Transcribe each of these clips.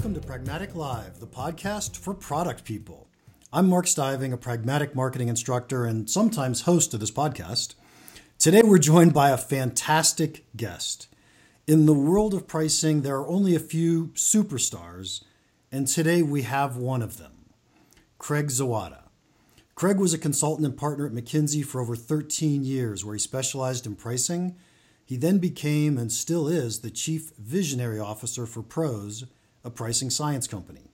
Welcome to Pragmatic Live, the podcast for product people. I'm Mark Stiving, a pragmatic marketing instructor and sometimes host of this podcast. Today we're joined by a fantastic guest. In the world of pricing, there are only a few superstars, and today we have one of them Craig Zawada. Craig was a consultant and partner at McKinsey for over 13 years, where he specialized in pricing. He then became and still is the chief visionary officer for PROS, a pricing science company.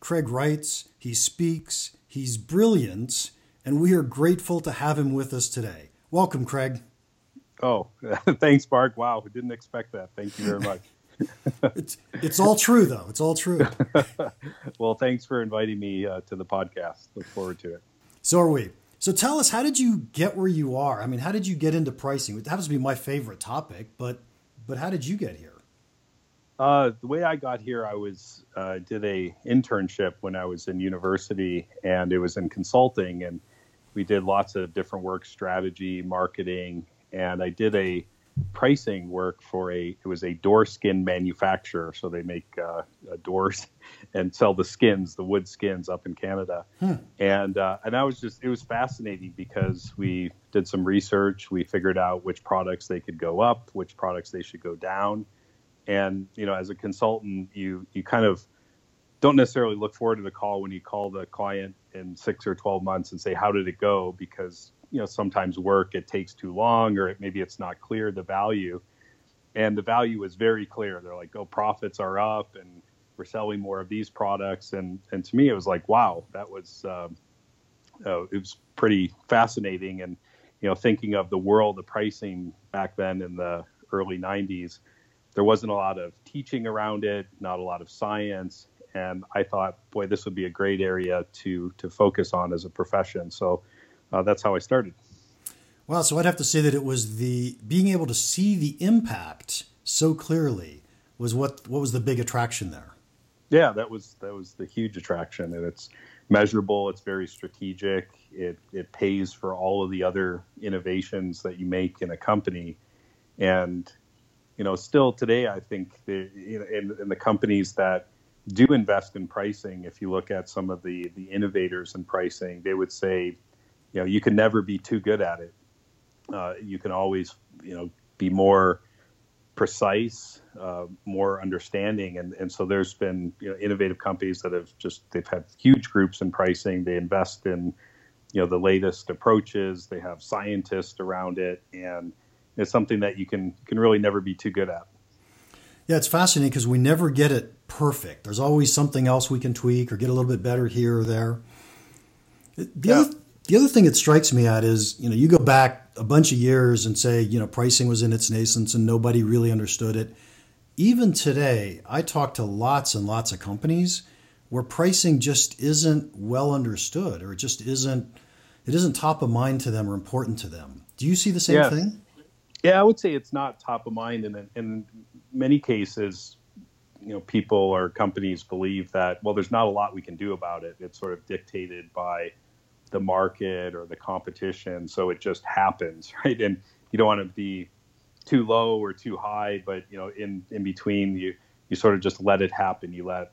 Craig writes, he speaks, he's brilliant, and we are grateful to have him with us today. Welcome, Craig. Oh, thanks, Mark. Wow, we didn't expect that. Thank you very much. it's it's all true though. It's all true. well, thanks for inviting me uh, to the podcast. Look forward to it. So are we. So tell us, how did you get where you are? I mean, how did you get into pricing? It happens to be my favorite topic, but but how did you get here? Uh, the way I got here, I was uh, did a internship when I was in university, and it was in consulting, and we did lots of different work, strategy, marketing, and I did a pricing work for a it was a door skin manufacturer. So they make uh, uh, doors and sell the skins the wood skins up in canada. Hmm. and uh, and i was just it was fascinating because we did some research. We figured out which products they could go up which products they should go down and you know as a consultant you you kind of don't necessarily look forward to the call when you call the client in six or 12 months and say how did it go? Because you know sometimes work it takes too long or it, maybe it's not clear the value. And the value was very clear. They're like oh profits are up and we're selling more of these products. And and to me it was like wow that was um, uh, it was pretty fascinating. And you know thinking of the world the pricing back then in the early 90s there wasn't a lot of teaching around it not a lot of science and i thought boy this would be a great area to to focus on as a profession so uh, that's how I started. Wow. So I'd have to say that it was the being able to see the impact so clearly was what what was the big attraction there. Yeah, that was that was the huge attraction, and it's measurable. It's very strategic. It it pays for all of the other innovations that you make in a company, and you know, still today, I think the in, in the companies that do invest in pricing, if you look at some of the the innovators in pricing, they would say you know you can never be too good at it. Uh, you can always you know be more precise, uh, more understanding, and and so there's been you know innovative companies that have just they've had huge groups in pricing. They invest in you know the latest approaches. They have scientists around it, and it's something that you can can really never be too good at. Yeah, it's fascinating because we never get it perfect. There's always something else we can tweak or get a little bit better here or there. The yeah. other the other thing that strikes me at is, you know, you go back a bunch of years and say, you know, pricing was in its nascence and nobody really understood it. Even today, I talk to lots and lots of companies where pricing just isn't well understood or it just isn't it isn't top of mind to them or important to them. Do you see the same yes. thing? Yeah, I would say it's not top of mind, and in many cases, you know, people or companies believe that well, there's not a lot we can do about it. It's sort of dictated by the market or the competition. So it just happens, right? And you don't want to be too low or too high, but you know, in in between, you you sort of just let it happen. You let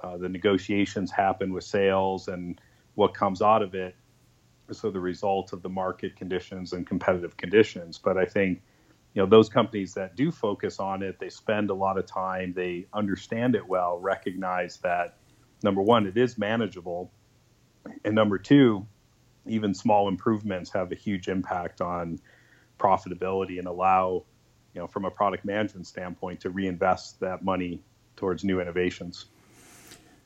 uh, the negotiations happen with sales and what comes out of it. So the result of the market conditions and competitive conditions. But I think you know those companies that do focus on it, they spend a lot of time, they understand it well, recognize that number one, it is manageable and number two, even small improvements have a huge impact on profitability and allow, you know, from a product management standpoint, to reinvest that money towards new innovations.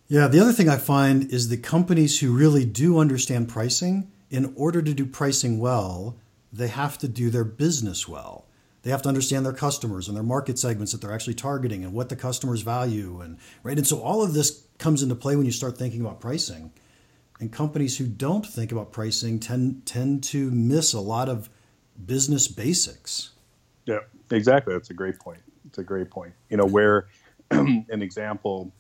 Yeah, the other thing I find is the companies who really do understand pricing, in order to do pricing well, they have to do their business well. They have to understand their customers and their market segments that they're actually targeting and what the customers value and right. And so all of this comes into play when you start thinking about pricing. And companies who don't think about pricing tend tend to miss a lot of business basics. Yeah, exactly. That's a great point. It's a great point. You know, where an example,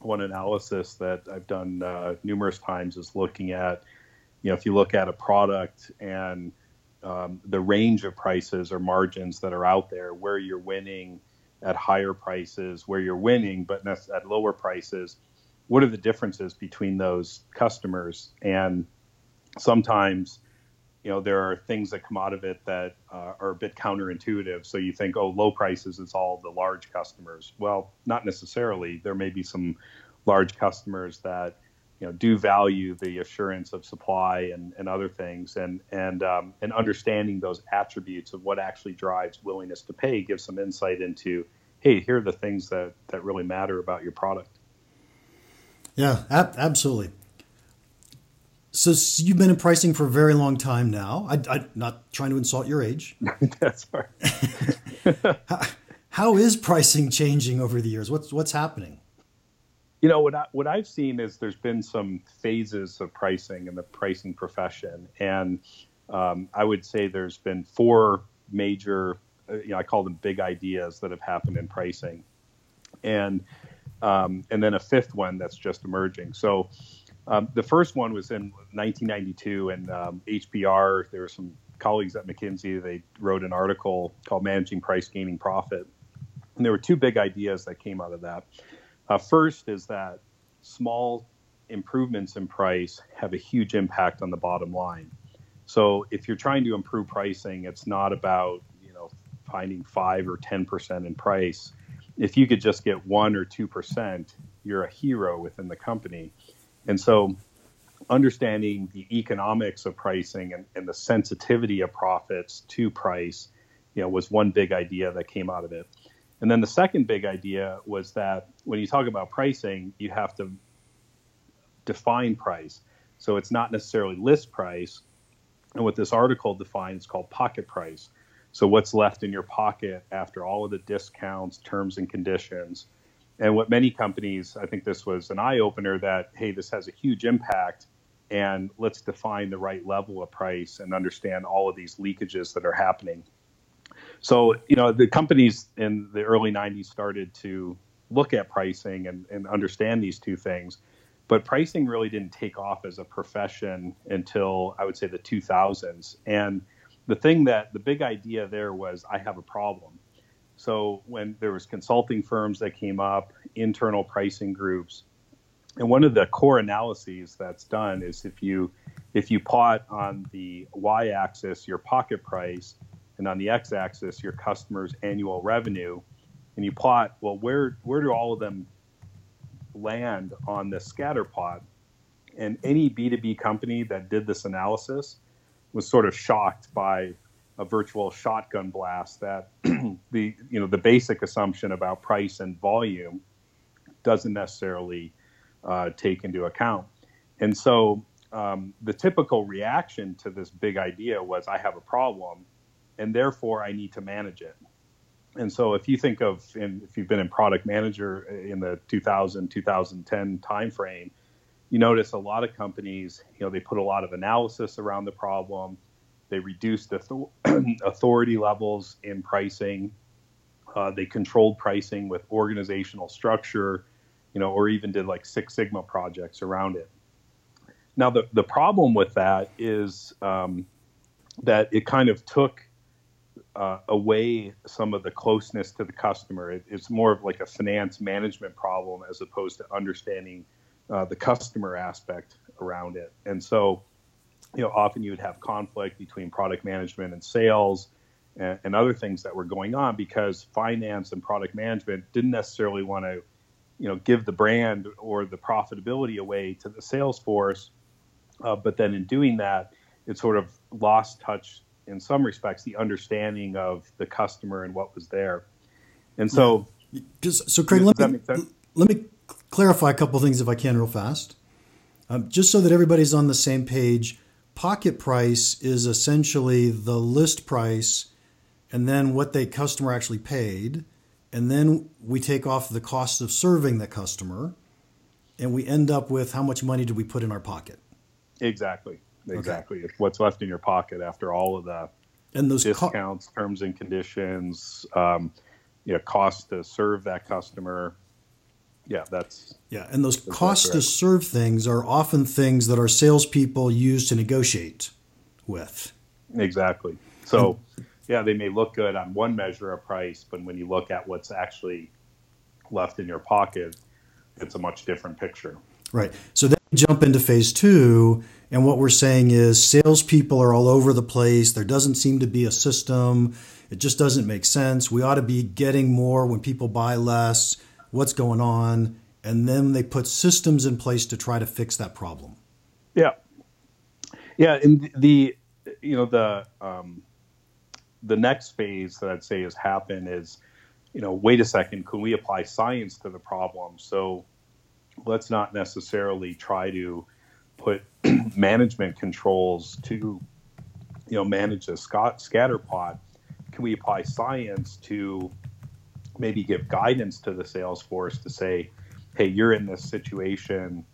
one analysis that I've done uh, numerous times is looking at, you know, if you look at a product and um, the range of prices or margins that are out there, where you're winning at higher prices where you're winning, but at lower prices. What are the differences between those customers? And sometimes, you know, there are things that come out of it that uh, are a bit counterintuitive. So you think, oh, low prices is all the large customers. Well, not necessarily. There may be some large customers that you know do value the assurance of supply and, and other things. And and um, and understanding those attributes of what actually drives willingness to pay gives some insight into hey here are the things that that really matter about your product. Yeah ab- absolutely. So you've been in pricing for a very long time now. I, am not trying to insult your age. That's right. How, how is pricing changing over the years? What's what's happening you know what I, what I've seen is there's been some phases of pricing in the pricing profession, and um, I would say there's been four major, uh, you know, I call them big ideas that have happened in pricing, and um, and then a fifth one that's just emerging. So um, the first one was in 1992, and HBR. There were some colleagues at McKinsey. They wrote an article called "Managing Price, Gaining Profit," and there were two big ideas that came out of that. Uh, first is that small improvements in price have a huge impact on the bottom line. So if you're trying to improve pricing, it's not about you know finding five or ten percent in price. If you could just get one or two percent, you're a hero within the company. And so understanding the economics of pricing and, and the sensitivity of profits to price, you know, was one big idea that came out of it. And then the second big idea was that when you talk about pricing, you have to define price. So it's not necessarily list price. And what this article defines called pocket price. So what's left in your pocket after all of the discounts, terms and conditions. And what many companies, I think this was an eye opener that, hey, this has a huge impact. And let's define the right level of price and understand all of these leakages that are happening. So, you know, the companies in the early 90s started to look at pricing and, and understand these two things. But pricing really didn't take off as a profession until I would say the 2000s. And the thing that the big idea there was I have a problem. So when there was consulting firms that came up, internal pricing groups, and one of the core analyses that's done is if you if you plot on the y-axis your pocket price and on the x-axis your customers' annual revenue, and you plot well where where do all of them land on the scatter plot? And any B2B company that did this analysis was sort of shocked by a virtual shotgun blast that the you know the basic assumption about price and volume doesn't necessarily uh, take into account. And so um, the typical reaction to this big idea was, I have a problem and therefore I need to manage it. And so if you think of, if you've been in product manager in the 2000, 2010 timeframe, you notice a lot of companies, you know, they put a lot of analysis around the problem. They reduced the authority levels in pricing. Uh, they controlled pricing with organizational structure, you know, or even did like Six Sigma projects around it. Now, the, the problem with that is um, that it kind of took uh, away some of the closeness to the customer. It, it's more of like a finance management problem as opposed to understanding uh, the customer aspect around it. And so, you know, often you would have conflict between product management and sales and, and other things that were going on because finance and product management didn't necessarily want to, you know, give the brand or the profitability away to the sales force. Uh, but then in doing that, it sort of lost touch in some respects the understanding of the customer and what was there. And so, just so Craig, let me let me clarify a couple things if I can, real fast, um, just so that everybody's on the same page. Pocket price is essentially the list price, and then what the customer actually paid, and then we take off the cost of serving the customer, and we end up with how much money do we put in our pocket. Exactly exactly. Okay. what's left in your pocket after all of the and those discounts, co- terms and conditions, um, you know, cost to serve that customer. Yeah, that's yeah, and those cost to serve things are often things that our salespeople use to negotiate with. Exactly. So, yeah, they may look good on one measure of price, but when you look at what's actually left in your pocket, it's a much different picture. Right. So then jump into phase two, and what we're saying is salespeople are all over the place. There doesn't seem to be a system. It just doesn't make sense. We ought to be getting more when people buy less. What's going on? And then they put systems in place to try to fix that problem. Yeah. Yeah. And the, you know, the, um, the next phase that I'd say has happened is, you know, wait a second, can we apply science to the problem? So let's not necessarily try to put management controls to, you know, manage a scatter plot. Can we apply science to maybe give guidance to the sales force to say, hey, you're in this situation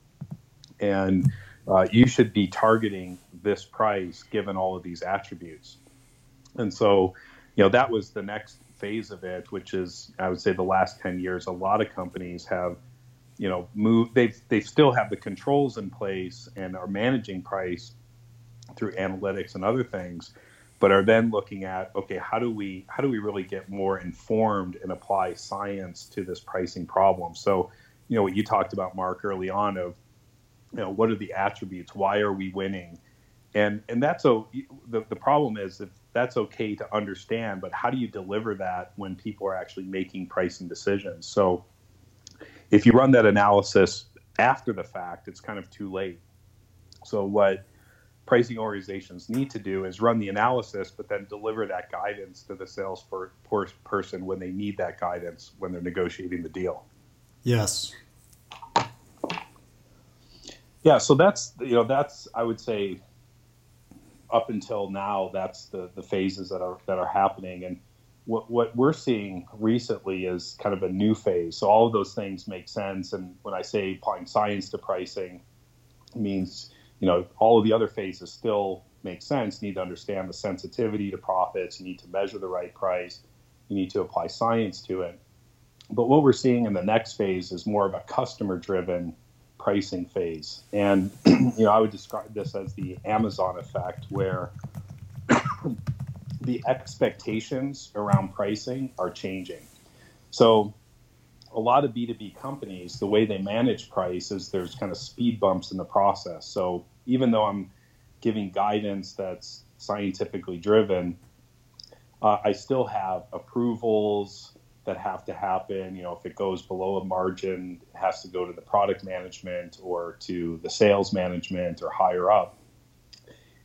and uh, you should be targeting this price given all of these attributes. And so, you know, that was the next phase of it, which is, I would say, the last 10 years, a lot of companies have, you know, move they they still have the controls in place and are managing price through analytics and other things, but are then looking at, okay, how do we, how do we really get more informed and apply science to this pricing problem? So, you know, what you talked about, Mark, early on of, you know, what are the attributes? Why are we winning? And, and that's so the, the problem is if that's okay to understand, but how do you deliver that when people are actually making pricing decisions? So if you run that analysis after the fact, it's kind of too late. So what pricing organizations need to do is run the analysis, but then deliver that guidance to the sales for, for person when they need that guidance when they're negotiating the deal. Yes. Yeah, so that's you know that's I would say up until now, that's the, the phases that are that are happening. And what what we're seeing recently is kind of a new phase. So all of those things make sense. And when I say applying science to pricing, means you know all of the other phases still make sense. You need to understand the sensitivity to profits. You need to measure the right price. You need to apply science to it. But what we're seeing in the next phase is more of a customer driven pricing phase. And you know, I would describe this as the Amazon effect, where the expectations around pricing are changing. So a lot of B2B companies, the way they manage price is there's kind of speed bumps in the process. So even though I'm giving guidance that's scientifically driven, uh, I still have approvals, that have to happen. You know, if it goes below a margin, it has to go to the product management or to the sales management or higher up.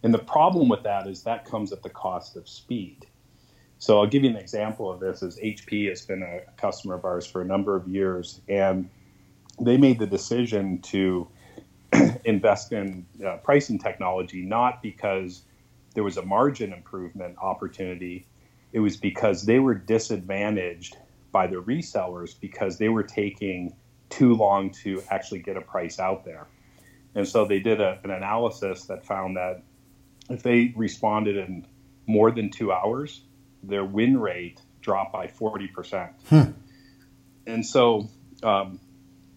And the problem with that is that comes at the cost of speed. So I'll give you an example of this. Is HP has been a customer of ours for a number of years, and they made the decision to invest in uh, pricing technology not because there was a margin improvement opportunity. It was because they were disadvantaged by the resellers because they were taking too long to actually get a price out there. And so they did a, an analysis that found that if they responded in more than two hours, their win rate dropped by 40%. Hmm. And so, um,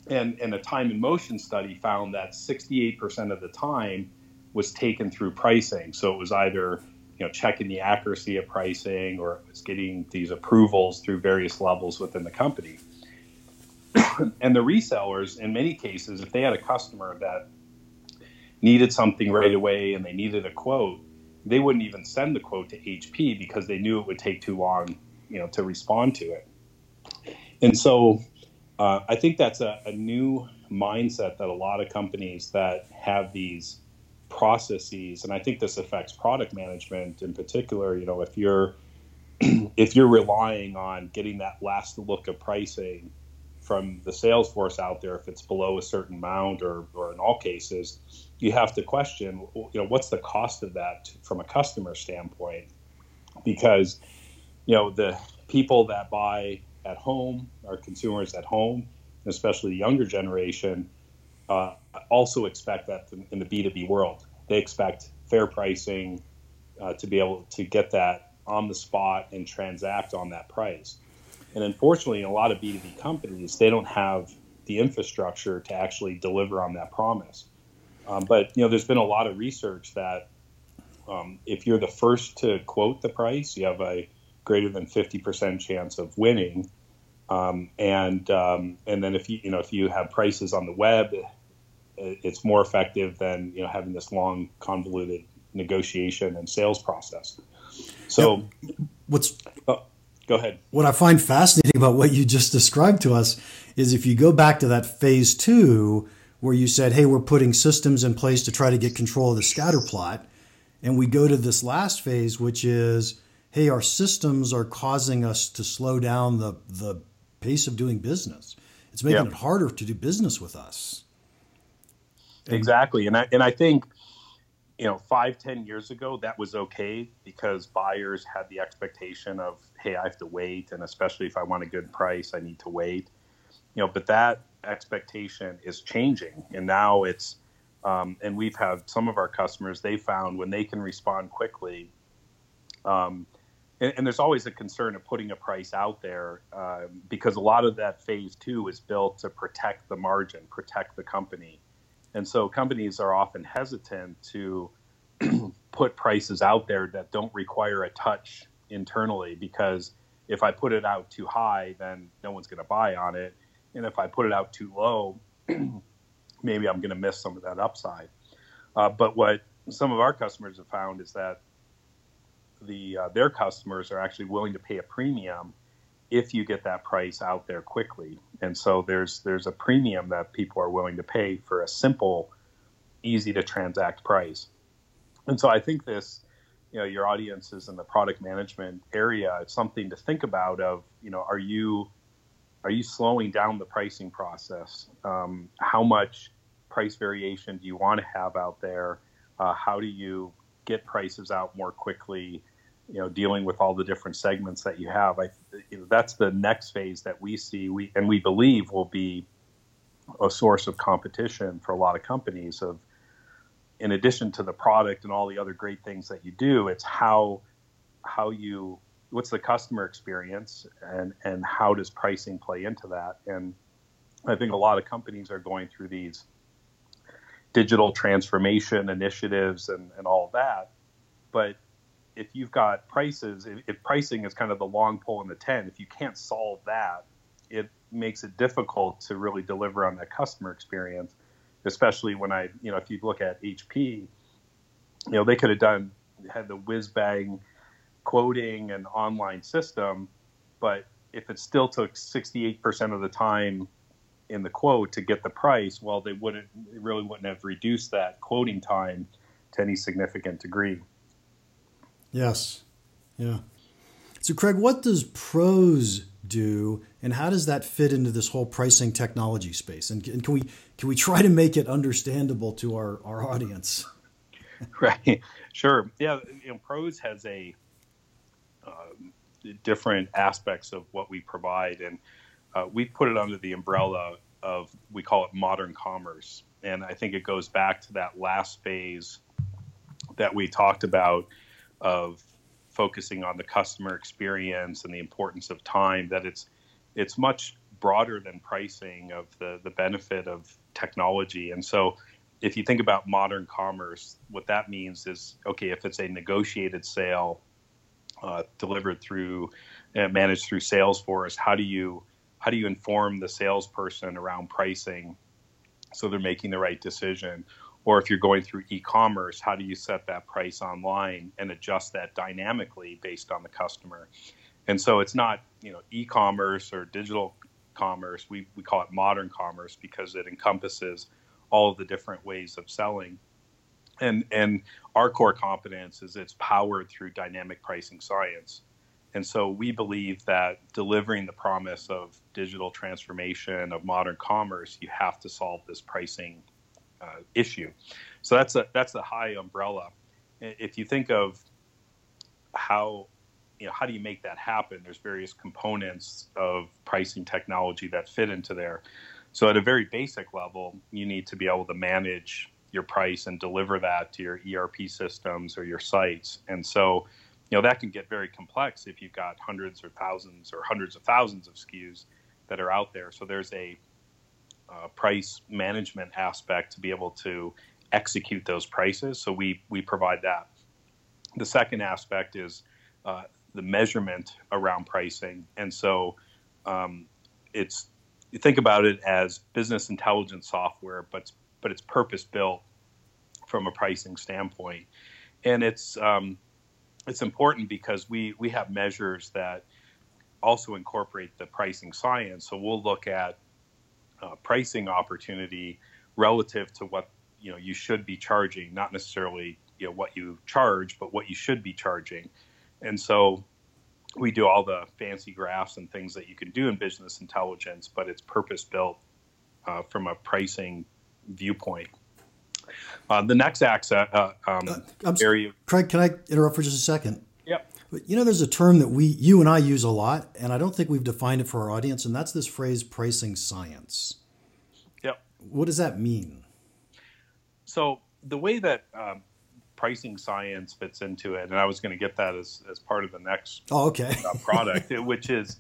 and, and a time and motion study found that 68% of the time was taken through pricing. So it was either you know checking the accuracy of pricing or it's getting these approvals through various levels within the company. and the resellers, in many cases, if they had a customer that needed something right away and they needed a quote, they wouldn't even send the quote to HP because they knew it would take too long, you know, to respond to it. And so, uh, I think that's a, a new mindset that a lot of companies that have these processes, and I think this affects product management in particular. You know, if you're if you're relying on getting that last look of pricing from the sales force out there, if it's below a certain amount, or, or in all cases, you have to question, you know, what's the cost of that from a customer standpoint? Because, you know, the people that buy at home, our consumers at home, especially the younger generation, uh, also expect that in the B2B world. They expect fair pricing uh, to be able to get that on the spot and transact on that price. And unfortunately, a lot of B2B companies, they don't have the infrastructure to actually deliver on that promise. Um, but you know, there's been a lot of research that um, if you're the first to quote the price, you have a greater than 50% chance of winning. Um, and um, and then if you you know if you have prices on the web, it's more effective than you know having this long convoluted negotiation and sales process. So, what's oh, go ahead. What I find fascinating about what you just described to us is if you go back to that phase two where you said, "Hey, we're putting systems in place to try to get control of the scatter plot," and we go to this last phase, which is, "Hey, our systems are causing us to slow down the the pace of doing business. It's making yep. it harder to do business with us." And exactly, and I and I think you know, five, ten years ago, that was okay because buyers had the expectation of, hey, I have to wait, and especially if I want a good price, I need to wait. You know, but that expectation is changing, and now it's, um, and we've had some of our customers they found when they can respond quickly. Um, and, and, there's always a concern of putting a price out there uh, because a lot of that phase two is built to protect the margin, protect the company. And so companies are often hesitant to put prices out there that don't require a touch internally because if I put it out too high, then no one's going to buy on it. And if I put it out too low, maybe I'm going to miss some of that upside. Uh, but what some of our customers have found is that the uh, their customers are actually willing to pay a premium if you get that price out there quickly. And so there's there's a premium that people are willing to pay for a simple, easy to transact price. And so I think this, you know, your audiences in the product management area, it's something to think about. Of you know, are you are you slowing down the pricing process? Um, how much price variation do you want to have out there? Uh, how do you get prices out more quickly? you know dealing with all the different segments that you have i you know, that's the next phase that we see we and we believe will be a source of competition for a lot of companies of in addition to the product and all the other great things that you do it's how how you what's the customer experience and and how does pricing play into that and i think a lot of companies are going through these digital transformation initiatives and, and all that but if you've got prices, if, if, pricing is kind of the long pole in the tent, if you can't solve that, it makes it difficult to really deliver on that customer experience. Especially when I, you know, if you look at HP, you know, they could have done had the whiz bang quoting an online system, but if it still took 68% of the time in the quote to get the price, well, they wouldn't, they really wouldn't have reduced that quoting time to any significant degree. Yes. Yeah. So, Craig, what does PROS do, and how does that fit into this whole pricing technology space? And, and can we can we try to make it understandable to our, our audience? Right. Sure. Yeah. You know, PROS has a different aspects of what we provide, and uh, we put it under the umbrella of we call it modern commerce, and I think it goes back to that last phase that we talked about of focusing on the customer experience and the importance of time that it's it's much broader than pricing of the the benefit of technology. And so if you think about modern commerce what that means is okay if it's a negotiated sale uh, delivered through uh, managed through salesforce how do you how do you inform the salesperson around pricing so they're making the right decision? Or if you're going through e-commerce how do you set that price online and adjust that dynamically based on the customer? And so it's not you know e-commerce or digital commerce we, we call it modern commerce because it encompasses all of the different ways of selling and and our core competence is it's powered through dynamic pricing science and so we believe that delivering the promise of digital transformation of modern commerce you have to solve this pricing uh, issue. So that's a that's a high umbrella. If you think of how you know how do you make that happen? There's various components of pricing technology that fit into there. So at a very basic level, you need to be able to manage your price and deliver that to your ERP systems or your sites. And so, you know, that can get very complex if you've got hundreds or thousands or hundreds of thousands of SKUs that are out there. So there's a uh, price management aspect to be able to execute those prices. So we we provide that. The second aspect is uh, the measurement around pricing, and so um, it's you think about it as business intelligence software, but but it's purpose built from a pricing standpoint, and it's um, it's important because we we have measures that also incorporate the pricing science. So we'll look at uh, pricing opportunity relative to what you know you should be charging, not necessarily you know what you charge, but what you should be charging. And so we do all the fancy graphs and things that you can do in business intelligence, but it's purpose built uh, from a pricing viewpoint. Uh, the next axis, uh, um, uh, area. Craig, can I interrupt for just a second? Yep. But you know, there's a term that we, you and I use a lot, and I don't think we've defined it for our audience, and that's this phrase pricing science. Yep. What does that mean? So, the way that um, pricing science fits into it, and I was going to get that as, as part of the next oh, okay. uh, product, which is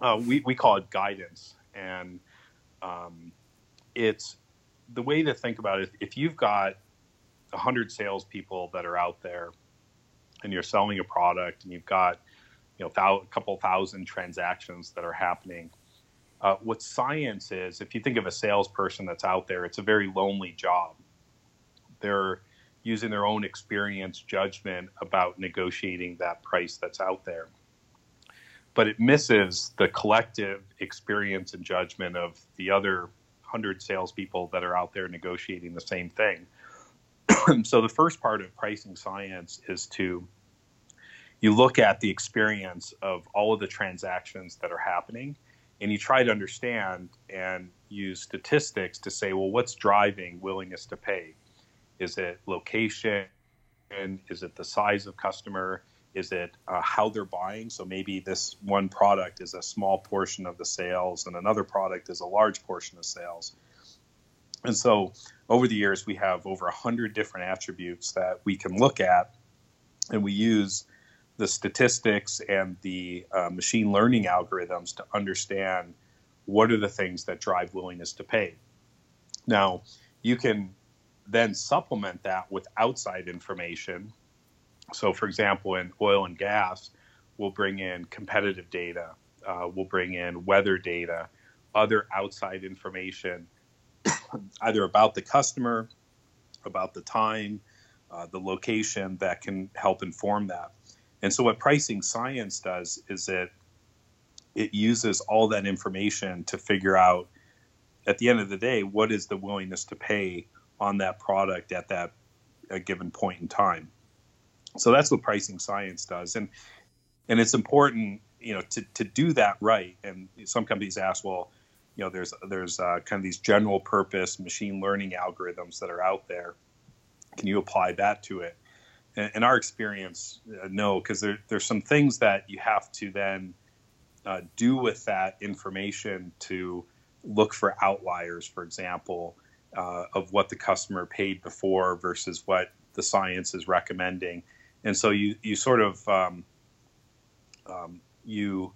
uh, we, we call it guidance. And um, it's the way to think about it if you've got 100 salespeople that are out there and you're selling a product and you've got you know a couple thousand transactions that are happening uh, what science is if you think of a salesperson that's out there it's a very lonely job. They're using their own experience judgment about negotiating that price that's out there. But it misses the collective experience and judgment of the other 100 salespeople that are out there negotiating the same thing. so the first part of pricing science is to you look at the experience of all of the transactions that are happening and you try to understand and use statistics to say well what's driving willingness to pay? Is it location? And is it the size of customer is it uh, how they're buying? So maybe this one product is a small portion of the sales, and another product is a large portion of sales. And so over the years, we have over 100 different attributes that we can look at, and we use the statistics and the uh, machine learning algorithms to understand what are the things that drive willingness to pay. Now, you can then supplement that with outside information so, for example, in oil and gas, we'll bring in competitive data, uh, we'll bring in weather data, other outside information, either about the customer, about the time, uh, the location that can help inform that. And so, what pricing science does is it it uses all that information to figure out, at the end of the day, what is the willingness to pay on that product at that a given point in time. So that's what pricing science does, and and it's important, you know, to to do that right. And some companies ask, well, you know, there's there's uh, kind of these general purpose machine learning algorithms that are out there. Can you apply that to it? In our experience, uh, no, because there, there's some things that you have to then uh, do with that information to look for outliers, for example, uh, of what the customer paid before versus what the science is recommending and so you you sort of um, um, you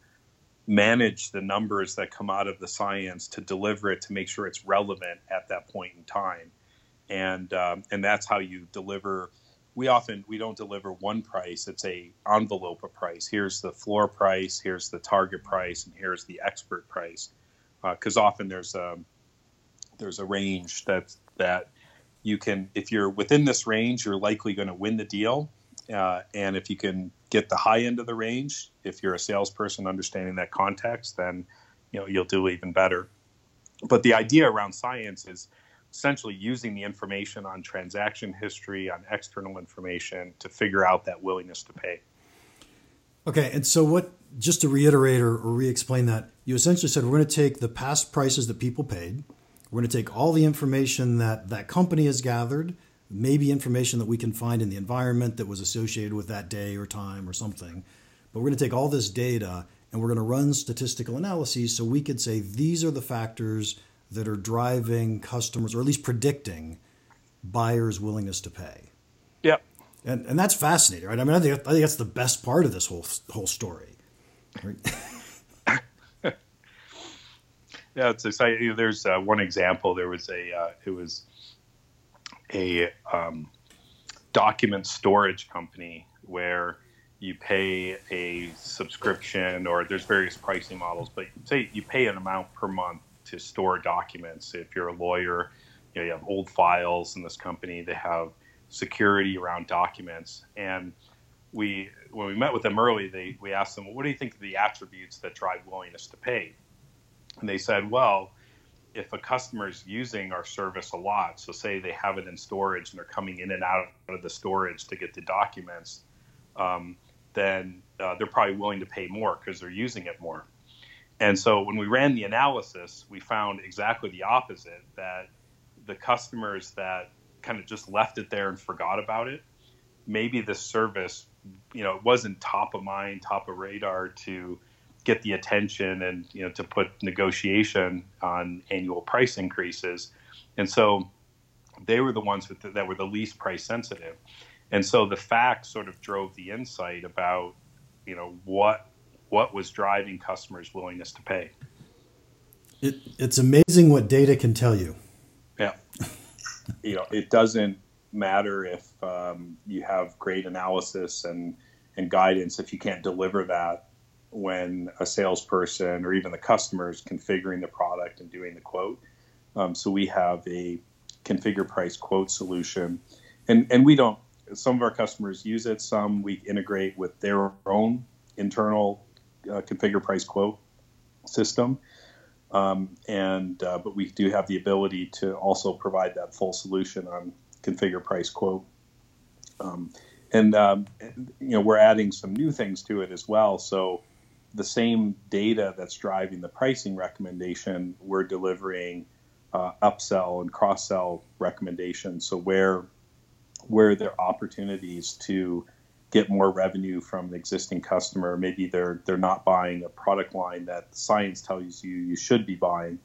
manage the numbers that come out of the science to deliver it to make sure it's relevant at that point in time, and um, and that's how you deliver. We often we don't deliver one price; it's a envelope of price. Here's the floor price, here's the target price, and here's the expert price. Because uh, often there's a there's a range that that you can if you're within this range, you're likely going to win the deal uh, and if you can get the high end of the range, if you're a salesperson understanding that context, then you know you'll do even better. But the idea around science is essentially using the information on transaction history, on external information to figure out that willingness to pay. Okay, and so what? Just to reiterate or, or re-explain that, you essentially said we're going to take the past prices that people paid. We're going to take all the information that that company has gathered maybe information that we can find in the environment that was associated with that day or time or something. But we're going to take all this data and we're going to run statistical analyses so we could say these are the factors that are driving customers or at least predicting buyers' willingness to pay. Yep. And, and that's fascinating, right? I mean, I think, I think that's the best part of this whole whole story. Right? yeah, it's exciting. There's uh, one example. There was a uh, it was a um, document storage company where you pay a subscription or there's various pricing models, but say you pay an amount per month to store documents. If you're a lawyer, you, know, you have old files in this company, they have security around documents. And we, when we met with them early, they, we asked them, well, what do you think of the attributes that drive willingness to pay? And they said, well, if a customer is using our service a lot, so say they have it in storage and they're coming in and out of the storage to get the documents, um, then uh, they're probably willing to pay more because they're using it more. And so when we ran the analysis, we found exactly the opposite that the customers that kind of just left it there and forgot about it, maybe the service, you know, it wasn't top of mind, top of radar to get the attention and you know to put negotiation on annual price increases, and so they were the ones the, that were the least price sensitive, and so the facts sort of drove the insight about you know what what was driving customers' willingness to pay. It, it's amazing what data can tell you. Yeah, you know it doesn't matter if um, you have great analysis and and guidance if you can't deliver that when a salesperson or even the customer is configuring the product and doing the quote. Um, so we have a configure price quote solution, and and we don't. Some of our customers use it. Some we integrate with their own internal uh, configure price quote system. Um, and uh, but we do have the ability to also provide that full solution on configure price quote. Um, and um, you know we're adding some new things to it as well. So the same data that's driving the pricing recommendation, we're delivering uh, upsell and cross sell recommendations. So where where there are opportunities to get more revenue from an existing customer, maybe they're they're not buying a product line that science tells you you should be buying,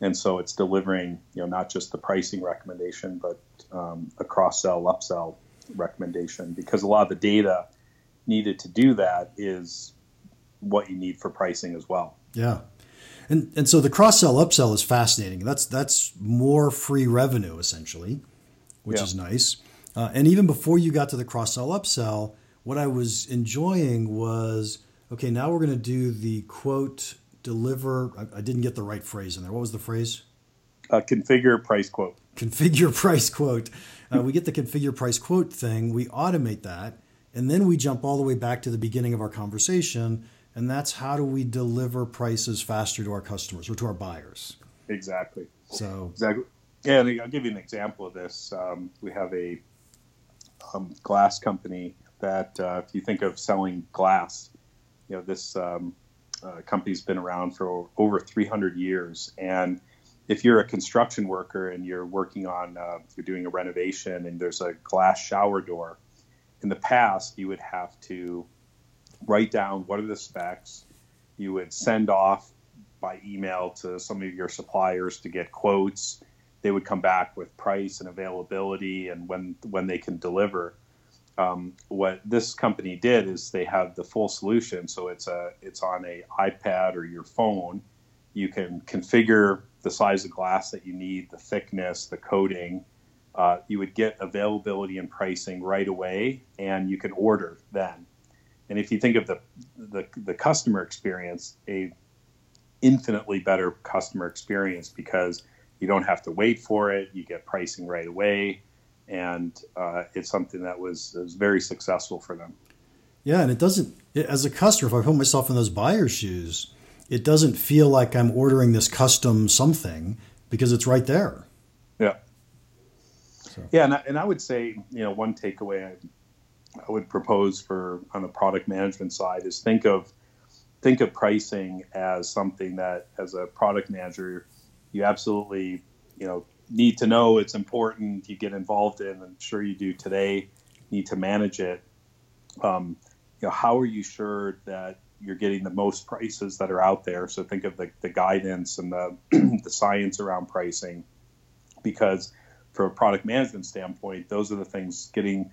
and so it's delivering you know not just the pricing recommendation but um, a cross sell upsell recommendation because a lot of the data needed to do that is what you need for pricing as well. Yeah. And, and so the cross sell upsell is fascinating. That's that's more free revenue essentially, which yeah. is nice. Uh, and even before you got to the cross sell upsell, what I was enjoying was okay. Now we're going to do the quote deliver. I, I, didn't get the right phrase in there. What was the phrase? Uh, configure price quote. Configure price quote. Uh, we get the configure price quote thing. We automate that, and then we jump all the way back to the beginning of our conversation and that's how do we deliver prices faster to our customers or to our buyers. Exactly. So exactly. Yeah, and I'll give you an example of this. Um, we have a um, glass company that, uh, if you think of selling glass, you know this um, uh, company's been around for over 300 years, and if you're a construction worker and you're working on, uh, you're doing a renovation and there's a glass shower door, in the past you would have to write down what are the specs. You would send off by email to some of your suppliers to get quotes. They would come back with price and availability and when when they can deliver. Um, what this company did is they have the full solution. So it's a it's on a iPad or your phone. You can configure the size of glass that you need, the thickness, the coating. Uh, you would get availability and pricing right away, and you can order then. And if you think of the, the, the customer experience, a infinitely better customer experience because you don't have to wait for it. You get pricing right away, and uh, it's something that was, was very successful for them. Yeah, and it doesn't. As a customer, if I put myself in those buyer's shoes, it doesn't feel like I'm ordering this custom something because it's right there. Yeah. So. Yeah, and I, and I would say, you know, one takeaway I would propose for on the product management side is think of think of pricing as something that as a product manager you absolutely you know need to know it's important you get involved in i'm sure you do today need to manage it. Um, you know how are you sure that you're getting the most prices that are out there? So think of the, the guidance and the, the science around pricing. Because from a product management standpoint those are the things getting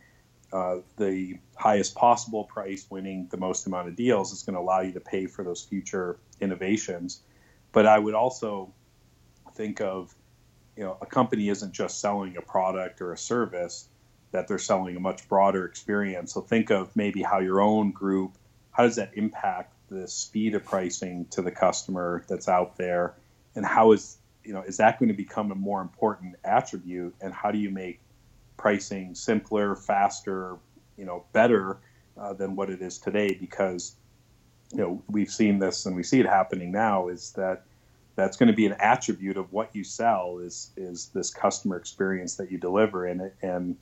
uh, the highest possible price, winning the most amount of deals, is going to allow you to pay for those future innovations. But I would also think of, you know, a company isn't just selling a product or a service. that they're selling a much broader experience. So think of maybe how your own group, how does that impact the speed of pricing to the customer that's out there, and how is you know is that going to become a more important attribute, and how do you make pricing simpler, faster, you know, better uh, than what it is today? Because you know we've seen this and we see it happening now is that that's going to be an attribute of what you sell is is this customer experience that you deliver and and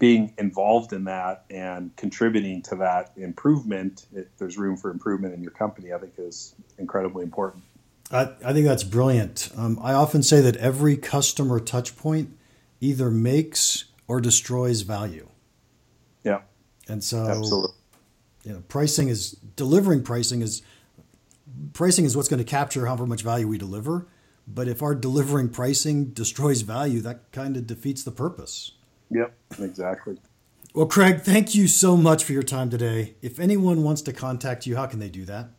being involved in that and contributing to that improvement, there's room for improvement in your company, I think is incredibly important. I, I think that's brilliant. Um, I often say that every customer touch point either makes or destroys value. Yeah. And so, Absolutely. you know, pricing is delivering pricing is pricing is what's going to capture however much value we deliver. But if our delivering pricing destroys value, that kind of defeats the purpose. Yep, exactly. Well, Craig, thank you so much for your time today. If anyone wants to contact you, how can they do that?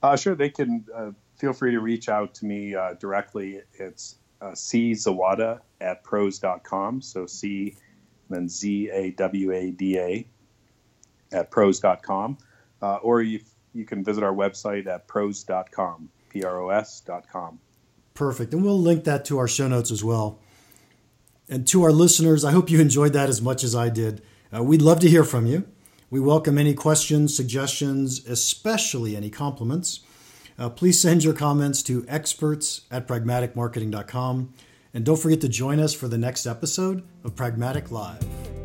Uh, sure, they can uh, feel free to reach out to me uh, directly. It's uh, Zawada at pros.com. So C, then Z A W A D A at pros.com. Uh, or you, you can visit our website at pros.com, P R O S.com. Perfect. And we'll link that to our show notes as well. And to our listeners, I hope you enjoyed that as much as I did. Uh, we'd love to hear from you. We welcome any questions, suggestions, especially any compliments. Uh, please send your comments to experts at pragmaticmarketing.com. And don't forget to join us for the next episode of Pragmatic Live.